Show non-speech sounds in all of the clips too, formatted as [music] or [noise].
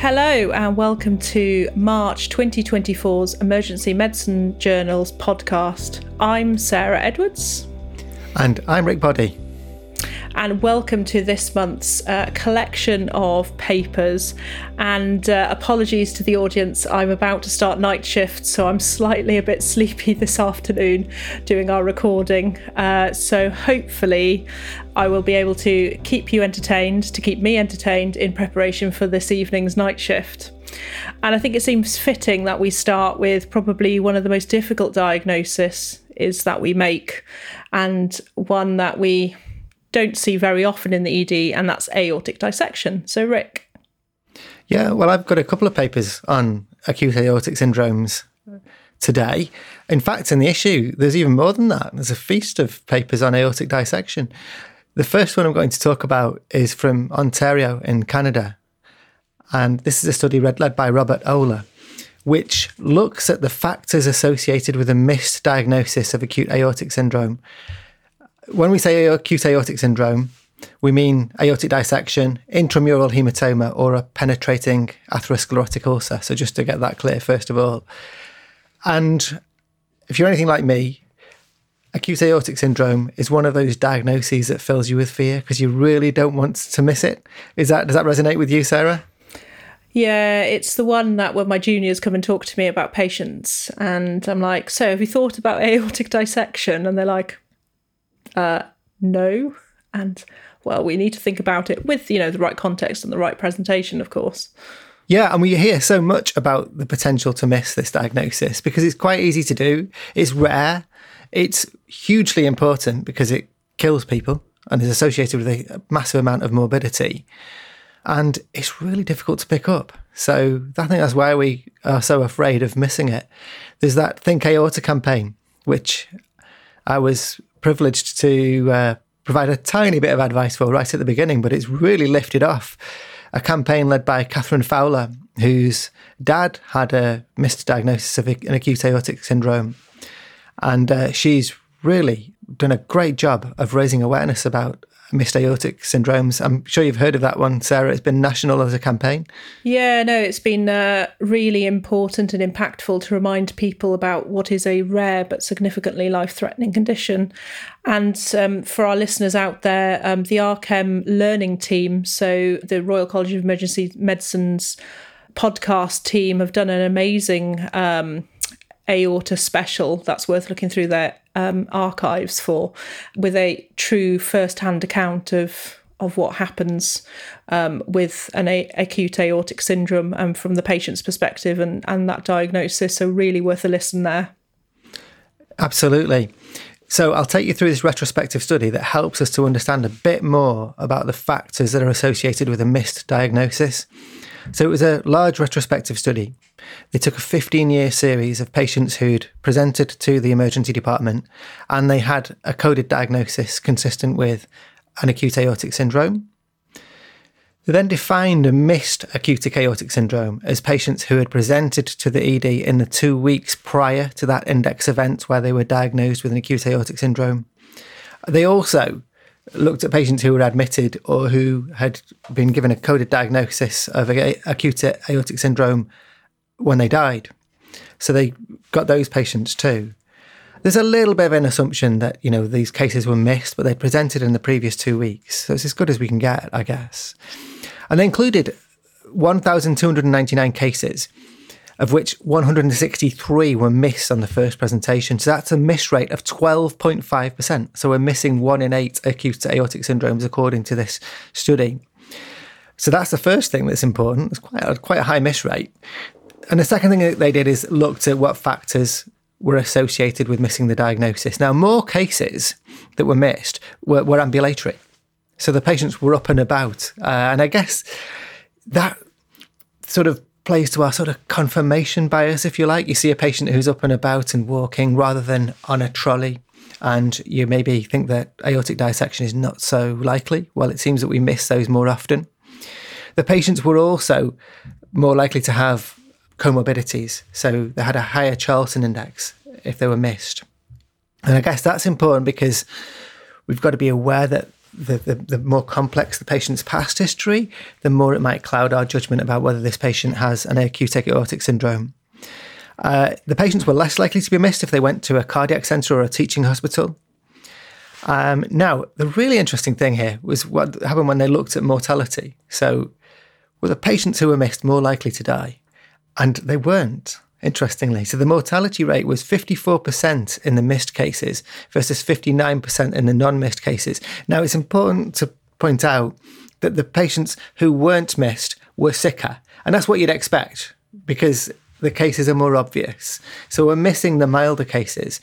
Hello, and welcome to March 2024's Emergency Medicine Journals podcast. I'm Sarah Edwards. And I'm Rick Body and welcome to this month's uh, collection of papers. And uh, apologies to the audience, I'm about to start night shift, so I'm slightly a bit sleepy [laughs] this afternoon doing our recording. Uh, so hopefully, I will be able to keep you entertained, to keep me entertained in preparation for this evening's night shift. And I think it seems fitting that we start with probably one of the most difficult diagnoses is that we make and one that we don't see very often in the ED, and that's aortic dissection. So, Rick. Yeah, well, I've got a couple of papers on acute aortic syndromes today. In fact, in the issue, there's even more than that. There's a feast of papers on aortic dissection. The first one I'm going to talk about is from Ontario in Canada. And this is a study led by Robert Ohle, which looks at the factors associated with a misdiagnosis of acute aortic syndrome when we say acute aortic syndrome, we mean aortic dissection, intramural hematoma, or a penetrating atherosclerotic ulcer. So, just to get that clear, first of all. And if you're anything like me, acute aortic syndrome is one of those diagnoses that fills you with fear because you really don't want to miss it. Is that does that resonate with you, Sarah? Yeah, it's the one that when my juniors come and talk to me about patients, and I'm like, "So, have you thought about aortic dissection?" And they're like, uh, no. And well, we need to think about it with, you know, the right context and the right presentation, of course. Yeah, and we hear so much about the potential to miss this diagnosis because it's quite easy to do. It's rare. It's hugely important because it kills people and is associated with a massive amount of morbidity. And it's really difficult to pick up. So I think that's why we are so afraid of missing it. There's that Think Aorta campaign, which I was privileged to uh, provide a tiny bit of advice for right at the beginning, but it's really lifted off. A campaign led by Catherine Fowler, whose dad had a misdiagnosis of an acute aortic syndrome. And uh, she's really done a great job of raising awareness about missed aortic syndromes. I'm sure you've heard of that one, Sarah. It's been national as a campaign. Yeah, no, it's been uh, really important and impactful to remind people about what is a rare but significantly life threatening condition. And um, for our listeners out there, um, the RCEM learning team, so the Royal College of Emergency Medicine's podcast team, have done an amazing. Um, aorta special that's worth looking through their um, archives for, with a true first-hand account of of what happens um, with an a- acute aortic syndrome and from the patient's perspective and, and that diagnosis. So really worth a listen there. Absolutely. So I'll take you through this retrospective study that helps us to understand a bit more about the factors that are associated with a missed diagnosis. So it was a large retrospective study. They took a 15 year series of patients who'd presented to the emergency department and they had a coded diagnosis consistent with an acute aortic syndrome. They then defined a missed acute aortic syndrome as patients who had presented to the ED in the two weeks prior to that index event where they were diagnosed with an acute aortic syndrome. They also looked at patients who were admitted or who had been given a coded diagnosis of acute aortic syndrome when they died. So they got those patients too. There's a little bit of an assumption that, you know, these cases were missed, but they presented in the previous two weeks. So it's as good as we can get, I guess. And they included 1,299 cases of which 163 were missed on the first presentation. So that's a miss rate of 12.5%. So we're missing one in eight acute aortic syndromes, according to this study. So that's the first thing that's important. It's quite a, quite a high miss rate. And the second thing that they did is looked at what factors were associated with missing the diagnosis. Now, more cases that were missed were, were ambulatory. So the patients were up and about. Uh, and I guess that sort of plays to our sort of confirmation bias, if you like. You see a patient who's up and about and walking rather than on a trolley, and you maybe think that aortic dissection is not so likely. Well, it seems that we miss those more often. The patients were also more likely to have comorbidities, so they had a higher Charlson index if they were missed. And I guess that's important because we've got to be aware that the, the, the, more complex the patient's past history, the more it might cloud our judgment about whether this patient has an acute aortic syndrome. Uh, the patients were less likely to be missed if they went to a cardiac centre or a teaching hospital. Um, now, the really interesting thing here was what happened when they looked at mortality. So, were the patients who were missed more likely to die? And they weren't, interestingly. So, the mortality rate was 54% in the missed cases versus 59% in the non missed cases. Now, it's important to point out that the patients who weren't missed were sicker. And that's what you'd expect because the cases are more obvious. So, we're missing the milder cases.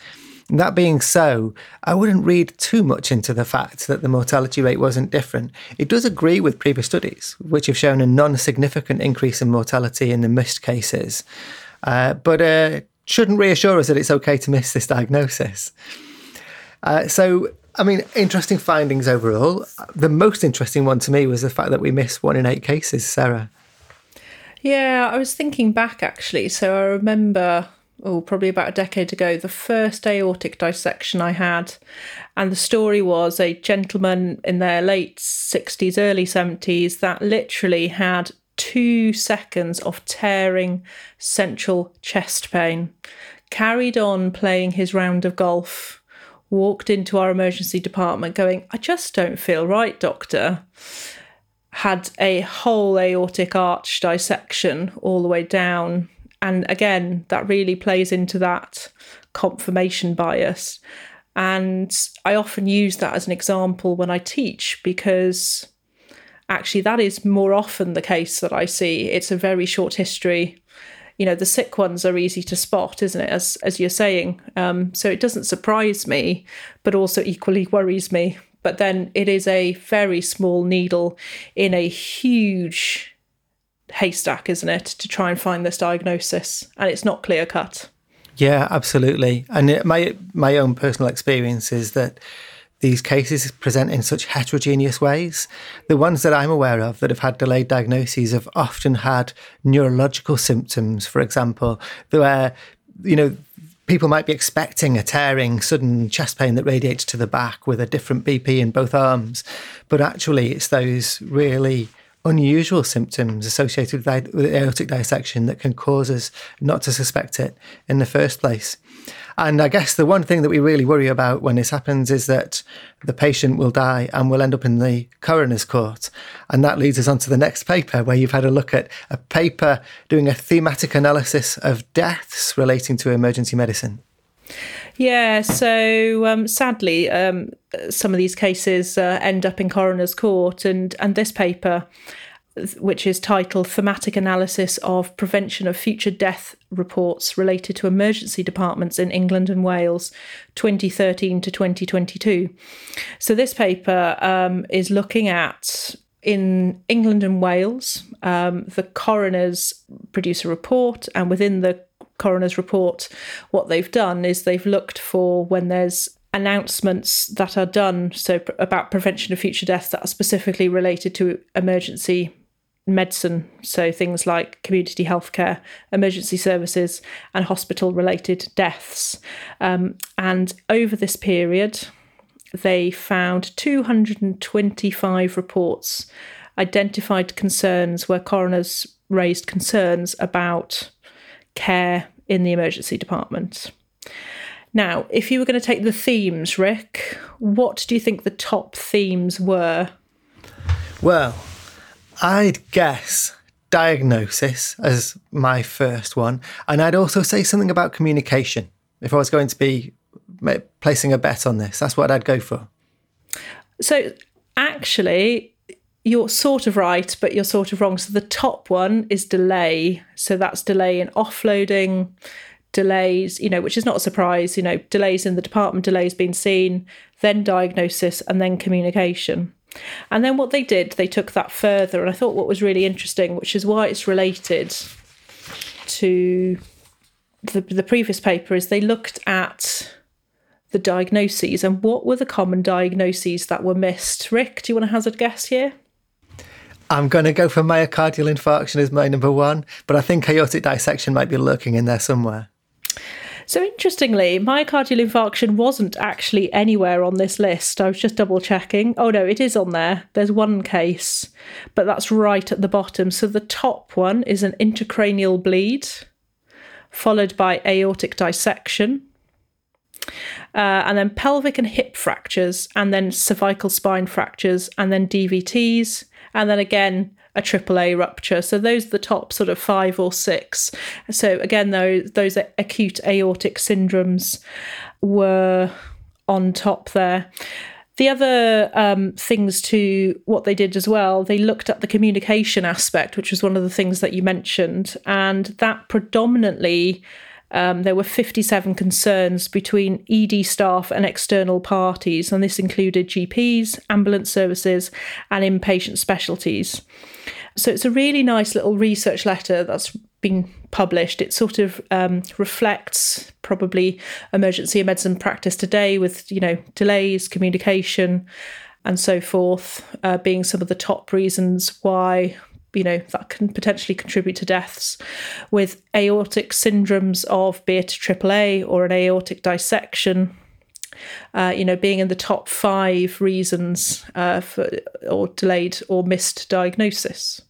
That being so, I wouldn't read too much into the fact that the mortality rate wasn't different. It does agree with previous studies, which have shown a non significant increase in mortality in the missed cases, uh, but uh, shouldn't reassure us that it's okay to miss this diagnosis. Uh, so, I mean, interesting findings overall. The most interesting one to me was the fact that we missed one in eight cases, Sarah. Yeah, I was thinking back actually. So I remember oh, probably about a decade ago, the first aortic dissection I had. And the story was a gentleman in their late 60s, early 70s that literally had two seconds of tearing central chest pain, carried on playing his round of golf, walked into our emergency department going, I just don't feel right, doctor. Had a whole aortic arch dissection all the way down and again, that really plays into that confirmation bias. And I often use that as an example when I teach because actually that is more often the case that I see. It's a very short history. You know, the sick ones are easy to spot, isn't it? As as you're saying, um, so it doesn't surprise me, but also equally worries me. But then it is a very small needle in a huge haystack, isn't it, to try and find this diagnosis, and it's not clear cut. Yeah, absolutely. And it, my my own personal experience is that these cases present in such heterogeneous ways. The ones that I'm aware of that have had delayed diagnoses have often had neurological symptoms, for example, where you know people might be expecting a tearing, sudden chest pain that radiates to the back with a different BP in both arms, but actually it's those really unusual symptoms associated with aortic dissection that can cause us not to suspect it in the first place. And I guess the one thing that we really worry about when this happens is that the patient will die and will end up in the coroner's court. And that leads us on to the next paper, where you've had a look at a paper doing a thematic analysis of deaths relating to emergency medicine. Yeah, so um, sadly, um, some of these cases uh, end up in coroner's court, and and this paper, which is titled "Thematic Analysis of Prevention of Future Death Reports Related to Emergency Departments in England and Wales, 2013 to 2022." So this paper um, is looking at in England and Wales, um, the coroners produce a report, and within the coroner's report, what they've done is they've looked for when there's announcements that are done so about prevention of future deaths that are specifically related to emergency medicine so things like community healthcare emergency services and hospital related deaths. Um, and over this period they found 225 reports identified concerns where coroners raised concerns about care in the emergency department. Now, if you were going to take the themes, Rick, what do you think the top themes were? Well, I'd guess diagnosis as my first one. And I'd also say something about communication if I was going to be placing a bet on this. That's what I'd go for. So, actually, you're sort of right, but you're sort of wrong. So the top one is delay. So that's delay in offloading, delays, you know, which is not a surprise, you know, delays in the department, delays being seen, then diagnosis, and then communication. And then what they did, they took that further. And I thought what was really interesting, which is why it's related to the, the previous paper, is they looked at the diagnoses and what were the common diagnoses that were missed. Rick, do you want to hazard a guess here? I'm going to go for myocardial infarction as my number one, but I think aortic dissection might be lurking in there somewhere. So interestingly, myocardial infarction wasn't actually anywhere on this list. I was just double checking. Oh no, it is on there. There's one case, but that's right at the bottom. So the top one is an intracranial bleed, followed by aortic dissection. Uh, and then pelvic and hip fractures, and then cervical spine fractures, and then DVTs, and then again a AAA rupture. So those are the top sort of five or six. So again, those those acute aortic syndromes were on top there. The other um, things to what they did as well, they looked at the communication aspect, which was one of the things that you mentioned, and that predominantly um, there were 57 concerns between ED staff and external parties, and this included GPs, ambulance services, and inpatient specialties. So it's a really nice little research letter that's been published. It sort of um, reflects probably emergency medicine practice today with, you know, delays, communication, and so forth, uh, being some of the top reasons why you know that can potentially contribute to deaths with aortic syndromes of be it AAA or an aortic dissection uh, you know, being in the top five reasons uh, for or delayed or missed diagnosis.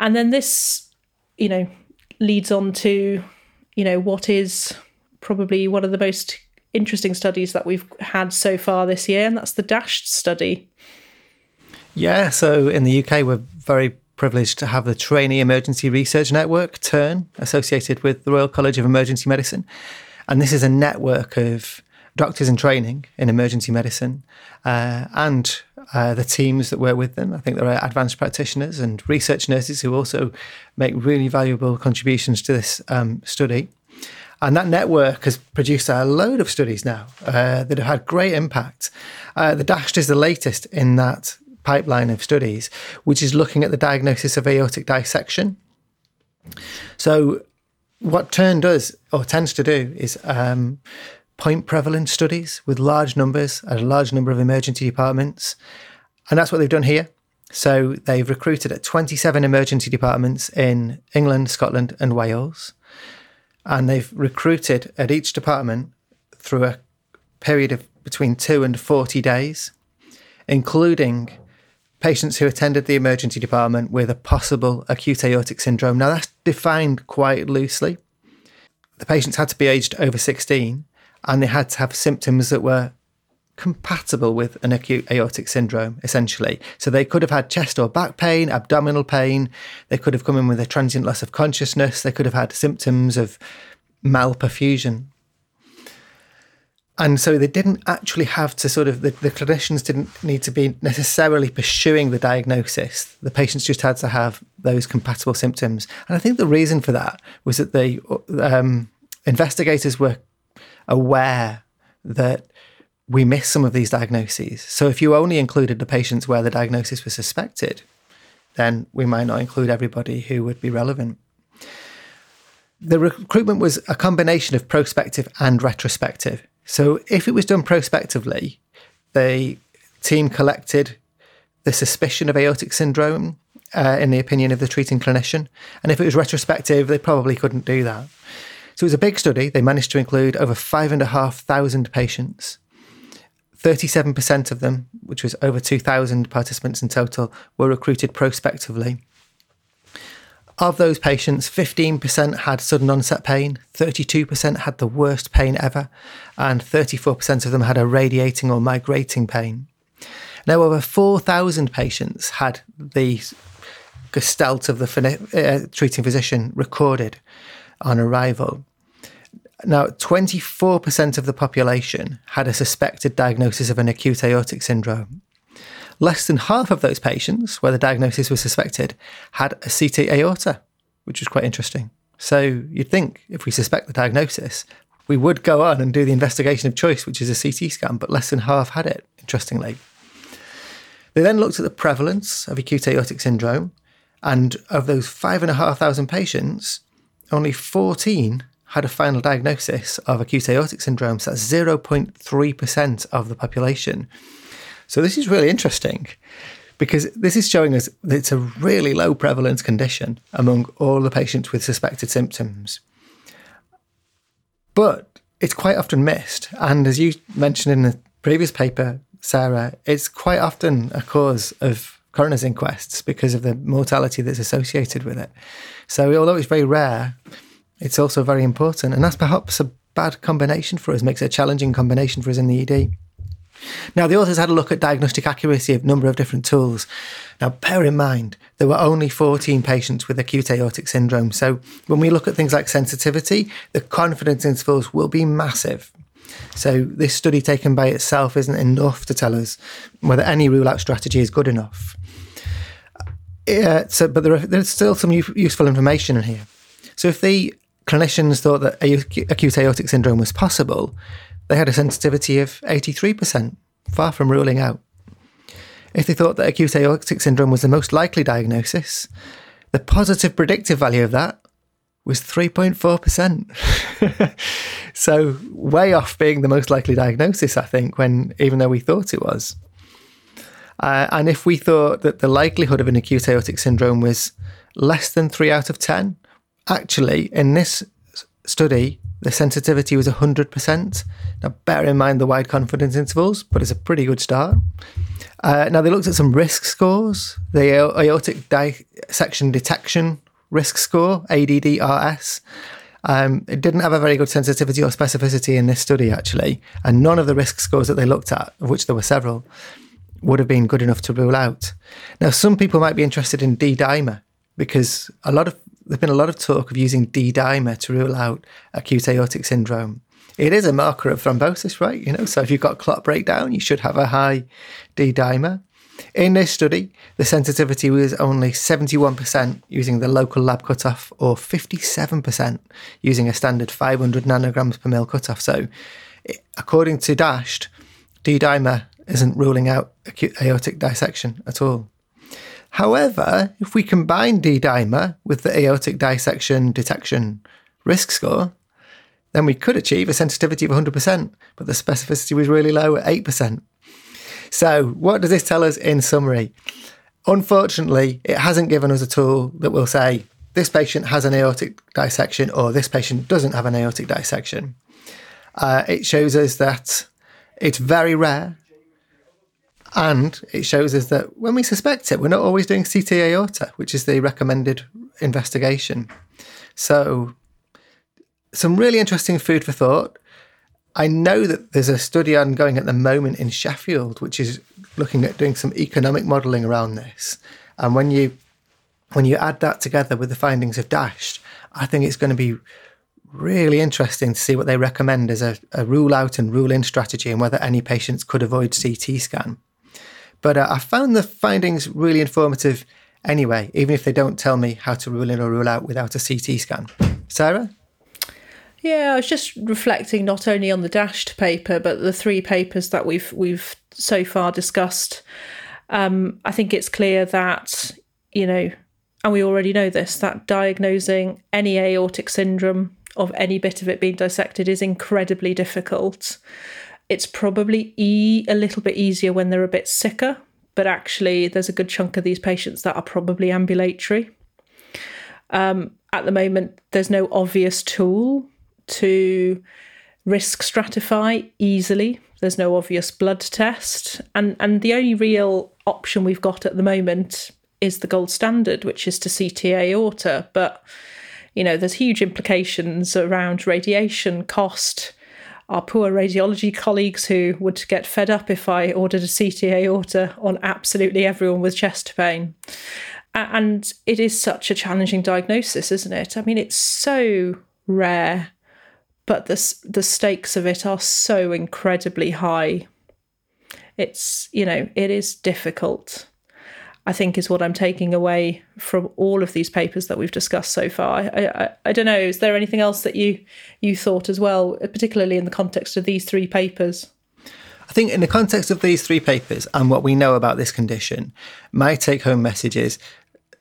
And then this, you know, leads on to, you know, what is probably one of the most interesting studies that we've had so far this year, and that's the DAShED study. Yeah, so in the UK, we're very privileged to have the Trainee Emergency Research Network, TERN, associated with the Royal College of Emergency Medicine. And this is a network of doctors in training in emergency medicine uh, and uh, the teams that work with them. I think there are advanced practitioners and research nurses who also make really valuable contributions to this um, study. And that network has produced a load of studies now uh, that have had great impact. Uh, the DAShED is the latest in that pipeline of studies, which is looking at the diagnosis of aortic dissection. So, what TERN does or tends to do is um, point prevalence studies with large numbers at a large number of emergency departments. And that's what they've done here. So, they've recruited at 27 emergency departments in England, Scotland, and Wales. And they've recruited at each department through a period of between two and 40 days, including patients who attended the emergency department with a possible acute aortic syndrome. Now, that's defined quite loosely. The patients had to be aged over 16 and they had to have symptoms that were compatible with an acute aortic syndrome, essentially. So they could have had chest or back pain, abdominal pain. They could have come in with a transient loss of consciousness. They could have had symptoms of malperfusion and so they didn't actually have to sort of the, the, clinicians didn't need to be necessarily pursuing the diagnosis. The patients just had to have those compatible symptoms. And i think the reason for that was that the um, investigators were aware that we miss some of these diagnoses. So if you only included the patients where the diagnosis was suspected then we might not include everybody who would be relevant. The recruitment was a combination of prospective and retrospective so if it was done prospectively, the team collected the suspicion of aortic syndrome uh, in the opinion of the treating clinician. And if it was retrospective, they probably couldn't do that. So it was a big study. They managed to include over 5,500 patients. 37% of them, which was over 2,000 participants in total, were recruited prospectively. Of those patients, 15% had sudden onset pain, 32% had the worst pain ever, and 34% of them had a radiating or migrating pain. Now, over 4,000 patients had the gestalt of the uh, treating physician recorded on arrival. Now, 24% of the population had a suspected diagnosis of an acute aortic syndrome. Less than half of those patients, where the diagnosis was suspected, had a CT aorta, which was quite interesting. So you'd think if we suspect the diagnosis, we would go on and do the investigation of choice, which is a CT scan, but less than half had it, interestingly. They then looked at the prevalence of acute aortic syndrome, and of those 5,500 patients, only 14 had a final diagnosis of acute aortic syndrome. So that's 0.3% of the population. So this is really interesting because this is showing us that it's a really low prevalence condition among all the patients with suspected symptoms. But it's quite often missed. And as you mentioned in the previous paper, Sarah, it's quite often a cause of coroner's inquests because of the mortality that's associated with it. So, although it's very rare, it's also very important. And that's perhaps a bad combination for us, makes it a challenging combination for us in the ED. Now, the authors had a look at diagnostic accuracy of a number of different tools. Now, bear in mind, there were only 14 patients with acute aortic syndrome. So, when we look at things like sensitivity, the confidence intervals will be massive. So, this study taken by itself isn't enough to tell us whether any rule out strategy is good enough. Uh, so, but there are, there's still some useful information in here. So, if the clinicians thought that acute aortic syndrome was possible, they had a sensitivity of 83%, far from ruling out. If they thought that acute aortic syndrome was the most likely diagnosis, the positive predictive value of that was 3.4%. [laughs] so, way off being the most likely diagnosis, I think, when even though we thought it was. Uh, and if we thought that the likelihood of an acute aortic syndrome was less than 3 out of 10, actually, in this study, the sensitivity was 100%. Now, bear in mind the wide confidence intervals, but it's a pretty good start. Uh, now, they looked at some risk scores. The aortic dissection detection risk score, ADDRS. Um, it didn't have a very good sensitivity or specificity in this study, actually. And none of the risk scores that they looked at, of which there were several, would have been good enough to rule out. Now, some people might be interested in D dimer because a lot of there's been a lot of talk of using D dimer to rule out acute aortic syndrome. It is a marker of thrombosis, right? You know, so if you've got clot breakdown, you should have a high D dimer. In this study, the sensitivity was only 71% using the local lab cutoff or 57% using a standard 500 nanograms per mil cutoff. So, according to DAShED, D dimer isn't ruling out acute aortic dissection at all. However, if we combine D-dimer with the aortic dissection detection risk score, then we could achieve a sensitivity of 100%, but the specificity was really low at 8%. So, what does this tell us in summary? Unfortunately, it hasn't given us a tool that will say this patient has an aortic dissection or this patient doesn't have an aortic dissection. Uh, it shows us that it's very rare and it shows us that when we suspect it, we're not always doing CT aorta, which is the recommended investigation. So, some really interesting food for thought. I know that there's a study ongoing at the moment in Sheffield, which is looking at doing some economic modelling around this. And when you when you add that together with the findings of DASH, I think it's going to be really interesting to see what they recommend as a, a rule out and rule in strategy and whether any patients could avoid CT scan. But uh, I found the findings really informative anyway, even if they don't tell me how to rule in or rule out without a CT scan. Sarah? Yeah, I was just reflecting not only on the DAShED paper, but the three papers that we've we've so far discussed. Um, I think it's clear that you know, and we already know this, that diagnosing any aortic syndrome of any bit of it being dissected is incredibly difficult it's probably e- a little bit easier when they're a bit sicker, but actually, there's a good chunk of these patients that are probably ambulatory. Um, at the moment, there's no obvious tool to risk stratify easily. There's no obvious blood test, and and the only real option we've got at the moment is the gold standard, which is to CT aorta. But you know, there's huge implications around radiation cost our poor radiology colleagues who would get fed up if I ordered a CT aorta on absolutely everyone with chest pain. And it is such a challenging diagnosis, isn't it? I mean, it's so rare, but the, the stakes of it are so incredibly high. It's, you know, it is difficult. I think is what I'm taking away from all of these papers that we've discussed so far. I, I, I, don't know. Is there anything else that you you thought as well, particularly in the context of these three papers? I think in the context of these three papers and what we know about this condition, my take home message is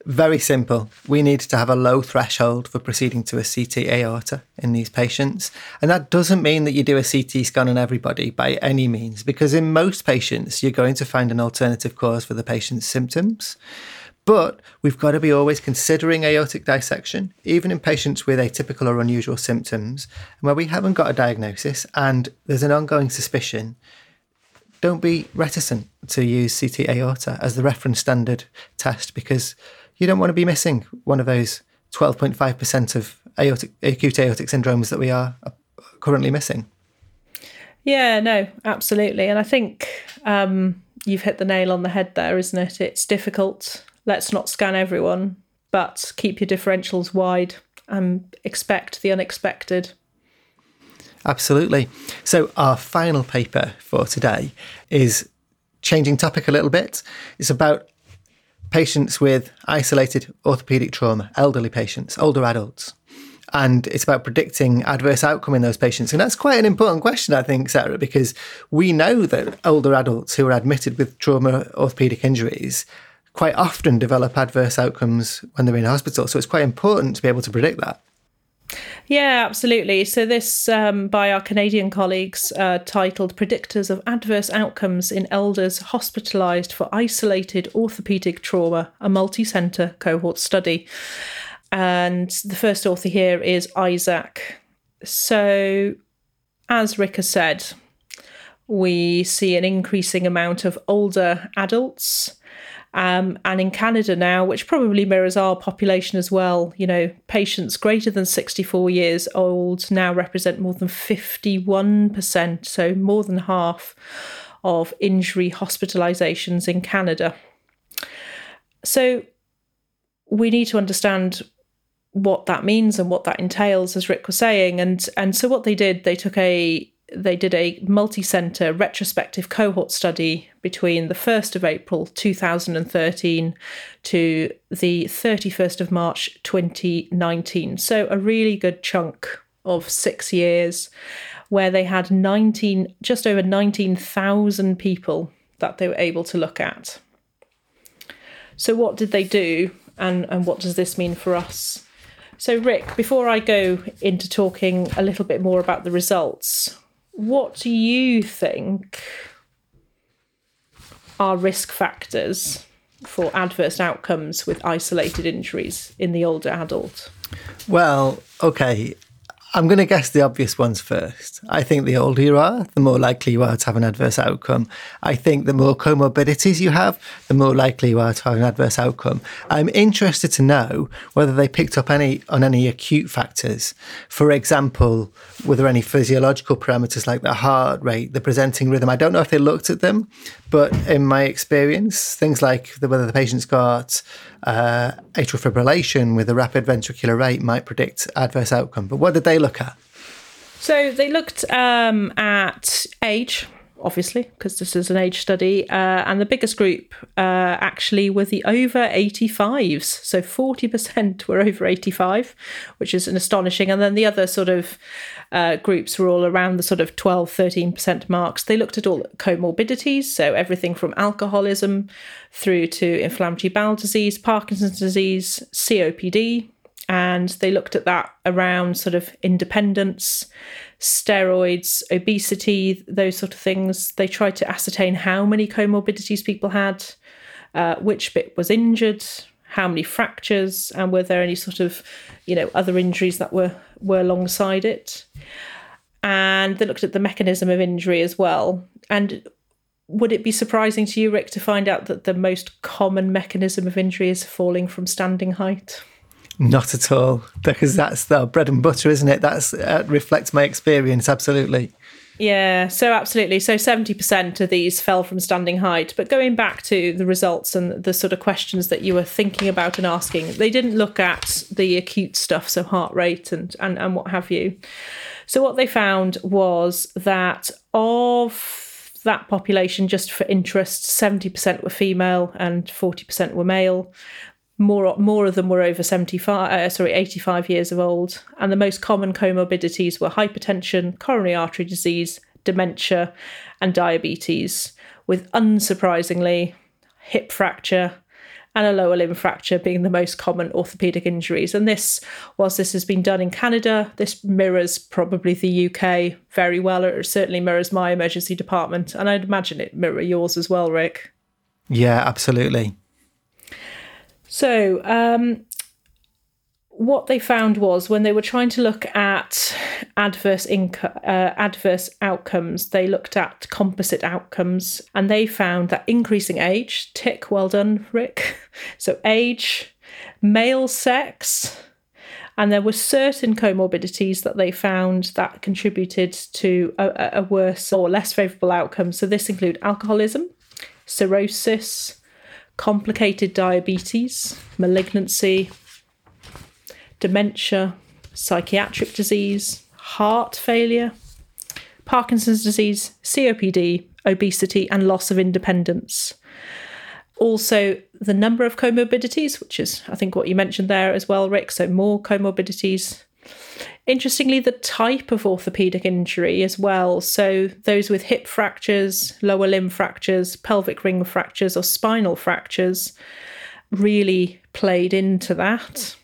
very simple. We need to have a low threshold for proceeding to a CT aorta in these patients. And that doesn't mean that you do a CT scan on everybody by any means, because in most patients, you're going to find an alternative cause for the patient's symptoms. But we've got to be always considering aortic dissection, even in patients with atypical or unusual symptoms, where we haven't got a diagnosis and there's an ongoing suspicion. Don't be reticent to use CT aorta as the reference standard test because you don't want to be missing one of those 12.5% of aortic, acute aortic syndromes that we are currently missing. Yeah, no, absolutely. And I think um, you've hit the nail on the head there, isn't it? It's difficult let's not scan everyone, but keep your differentials wide and expect the unexpected. Absolutely. So, our final paper for today is changing topic a little bit. It's about patients with isolated orthopedic trauma, elderly patients, older adults. And it's about predicting adverse outcome in those patients. And that's quite an important question, I think, Sarah, because we know that older adults who are admitted with trauma orthopedic injuries quite often develop adverse outcomes when they're in hospital. So it's quite important to be able to predict that. Yeah, absolutely. So, this um, by our Canadian colleagues, uh, titled Predictors of Adverse Outcomes in Elders Hospitalised for Isolated Orthopaedic Trauma, a multi centre cohort study. And the first author here is Isaac. So, as Rick has said, we see an increasing amount of older adults um, and in Canada now, which probably mirrors our population as well, you know, patients greater than 64 years old now represent more than 51%, so more than half of injury hospitalizations in Canada. So we need to understand what that means and what that entails, as Rick was saying. And and so what they did, they took a they did a multi centre retrospective cohort study between the 1st of April 2013 to the 31st of March 2019. So, a really good chunk of six years where they had 19, just over 19,000 people that they were able to look at. So, what did they do, and, and what does this mean for us? So, Rick, before I go into talking a little bit more about the results, what do you think are risk factors for adverse outcomes with isolated injuries in the older adult? Well, okay. I'm going to guess the obvious ones first. I think the older you are, the more likely you are to have an adverse outcome. I think the more comorbidities you have, the more likely you are to have an adverse outcome. I'm interested to know whether they picked up any on any acute factors. For example, were there any physiological parameters like the heart rate, the presenting rhythm? I don't know if they looked at them, but in my experience, things like the, whether the patient's got uh, atrial fibrillation with a rapid ventricular rate might predict adverse outcome. But what did they look at? So they looked um, at age, obviously, because this is an age study. Uh, and the biggest group uh, actually were the over 85s. So 40% [laughs] were over 85, which is an astonishing. And then the other sort of uh, groups were all around the sort of 12, 13% marks. They looked at all comorbidities, so everything from alcoholism through to inflammatory bowel disease, Parkinson's disease, COPD. And they looked at that around sort of independence, steroids, obesity, those sort of things. They tried to ascertain how many comorbidities people had, uh, which bit was injured, how many fractures, and were there any sort of, you know, other injuries that were were alongside it. And they looked at the mechanism of injury as well. And would it be surprising to you, Rick, to find out that the most common mechanism of injury is falling from standing height? Not at all, because that's the bread and butter, isn't it? That's uh, reflects my experience absolutely. Yeah, so absolutely. So 70% of these fell from standing height. But going back to the results and the sort of questions that you were thinking about and asking, they didn't look at the acute stuff, so heart rate and, and, and what have you. So what they found was that of that population, just for interest, 70% were female and 40% were male more more of them were over 75 uh, sorry 85 years of old. And the most common comorbidities were hypertension coronary artery disease dementia and diabetes with unsurprisingly hip fracture and a lower limb fracture being the most common orthopedic injuries. And this whilst this has been done in Canada this mirrors probably the UK very well. It certainly mirrors my emergency department and I'd imagine it mirror yours as well Rick. Yeah absolutely So, um, what they found was when they were trying to look at adverse income, uh, adverse outcomes, they looked at composite outcomes, and they found that increasing age, tick, well done, Rick. [laughs] So age, male sex, and there were certain comorbidities that they found that contributed to a, a worse or less favourable outcome. So this include alcoholism, cirrhosis, complicated diabetes, malignancy, dementia, psychiatric disease, heart failure, Parkinson's disease, COPD, obesity, and loss of independence. Also, the number of comorbidities, which is, I think, what you mentioned there as well, Rick. So, more comorbidities. Interestingly, the type of orthopedic injury as well. So, those with hip fractures, lower limb fractures, pelvic ring fractures, or spinal fractures really played into that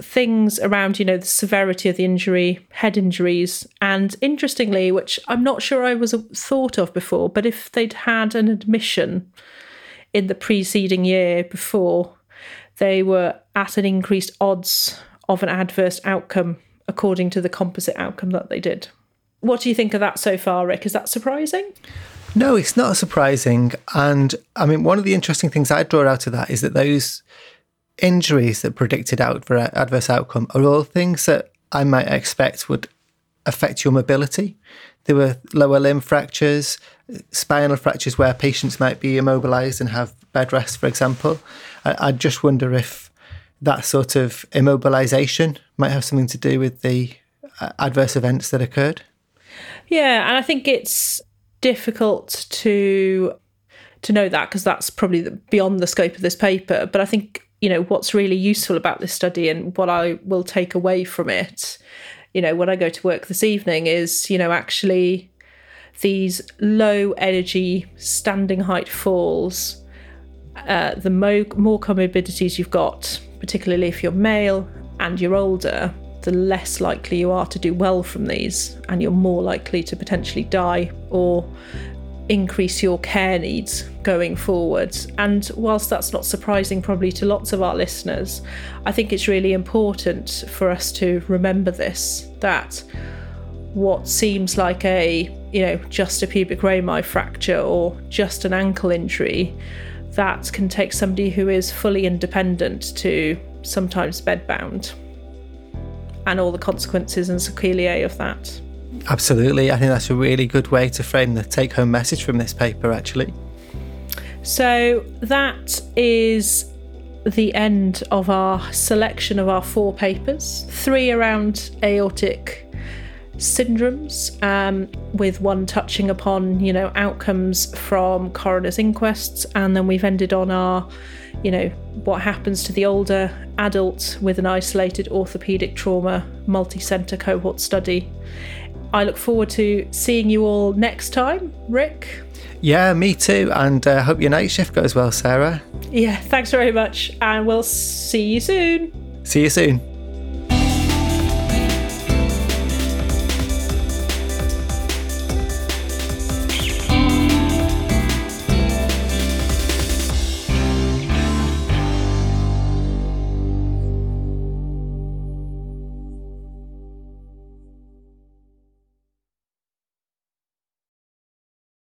things around, you know, the severity of the injury, head injuries, and interestingly, which I'm not sure I was thought of before, but if they'd had an admission in the preceding year before, they were at an increased odds of an adverse outcome according to the composite outcome that they did. What do you think of that so far, Rick? Is that surprising? No, it's not surprising. And I mean, one of the interesting things I draw out of that is that those injuries that predicted out for adverse outcome are all things that I might expect would affect your mobility. There were lower limb fractures, spinal fractures where patients might be immobilized and have bed rest, for example. I, I just wonder if that sort of immobilization might have something to do with the uh, adverse events that occurred. Yeah, and I think it's difficult to to know that because that's probably beyond the scope of this paper. But I think you know what's really useful about this study and what I will take away from it you know when I go to work this evening is you know actually these low energy standing height falls uh, the mo- more comorbidities you've got particularly if you're male and you're older the less likely you are to do well from these and you're more likely to potentially die or increase your care needs going forwards. And whilst that's not surprising, probably to lots of our listeners, I think it's really important for us to remember this that what seems like a you know just a pubic rami fracture or just an ankle injury that can take somebody who is fully independent to sometimes bedbound and all the consequences and sequelae of that. Absolutely. I think that's a really good way to frame the take home message from this paper, actually. So that is the end of our selection of our four papers three around aortic syndromes, um, with one touching upon, you know, outcomes from coroner's inquests, and then we've ended on our, you know, what happens to the older adult with an isolated orthopedic trauma multi centre cohort study. I look forward to seeing you all next time. Rick? Yeah, me too. And I uh, hope your night shift goes well, Sarah. Yeah, thanks very much. And we'll see you soon. See you soon.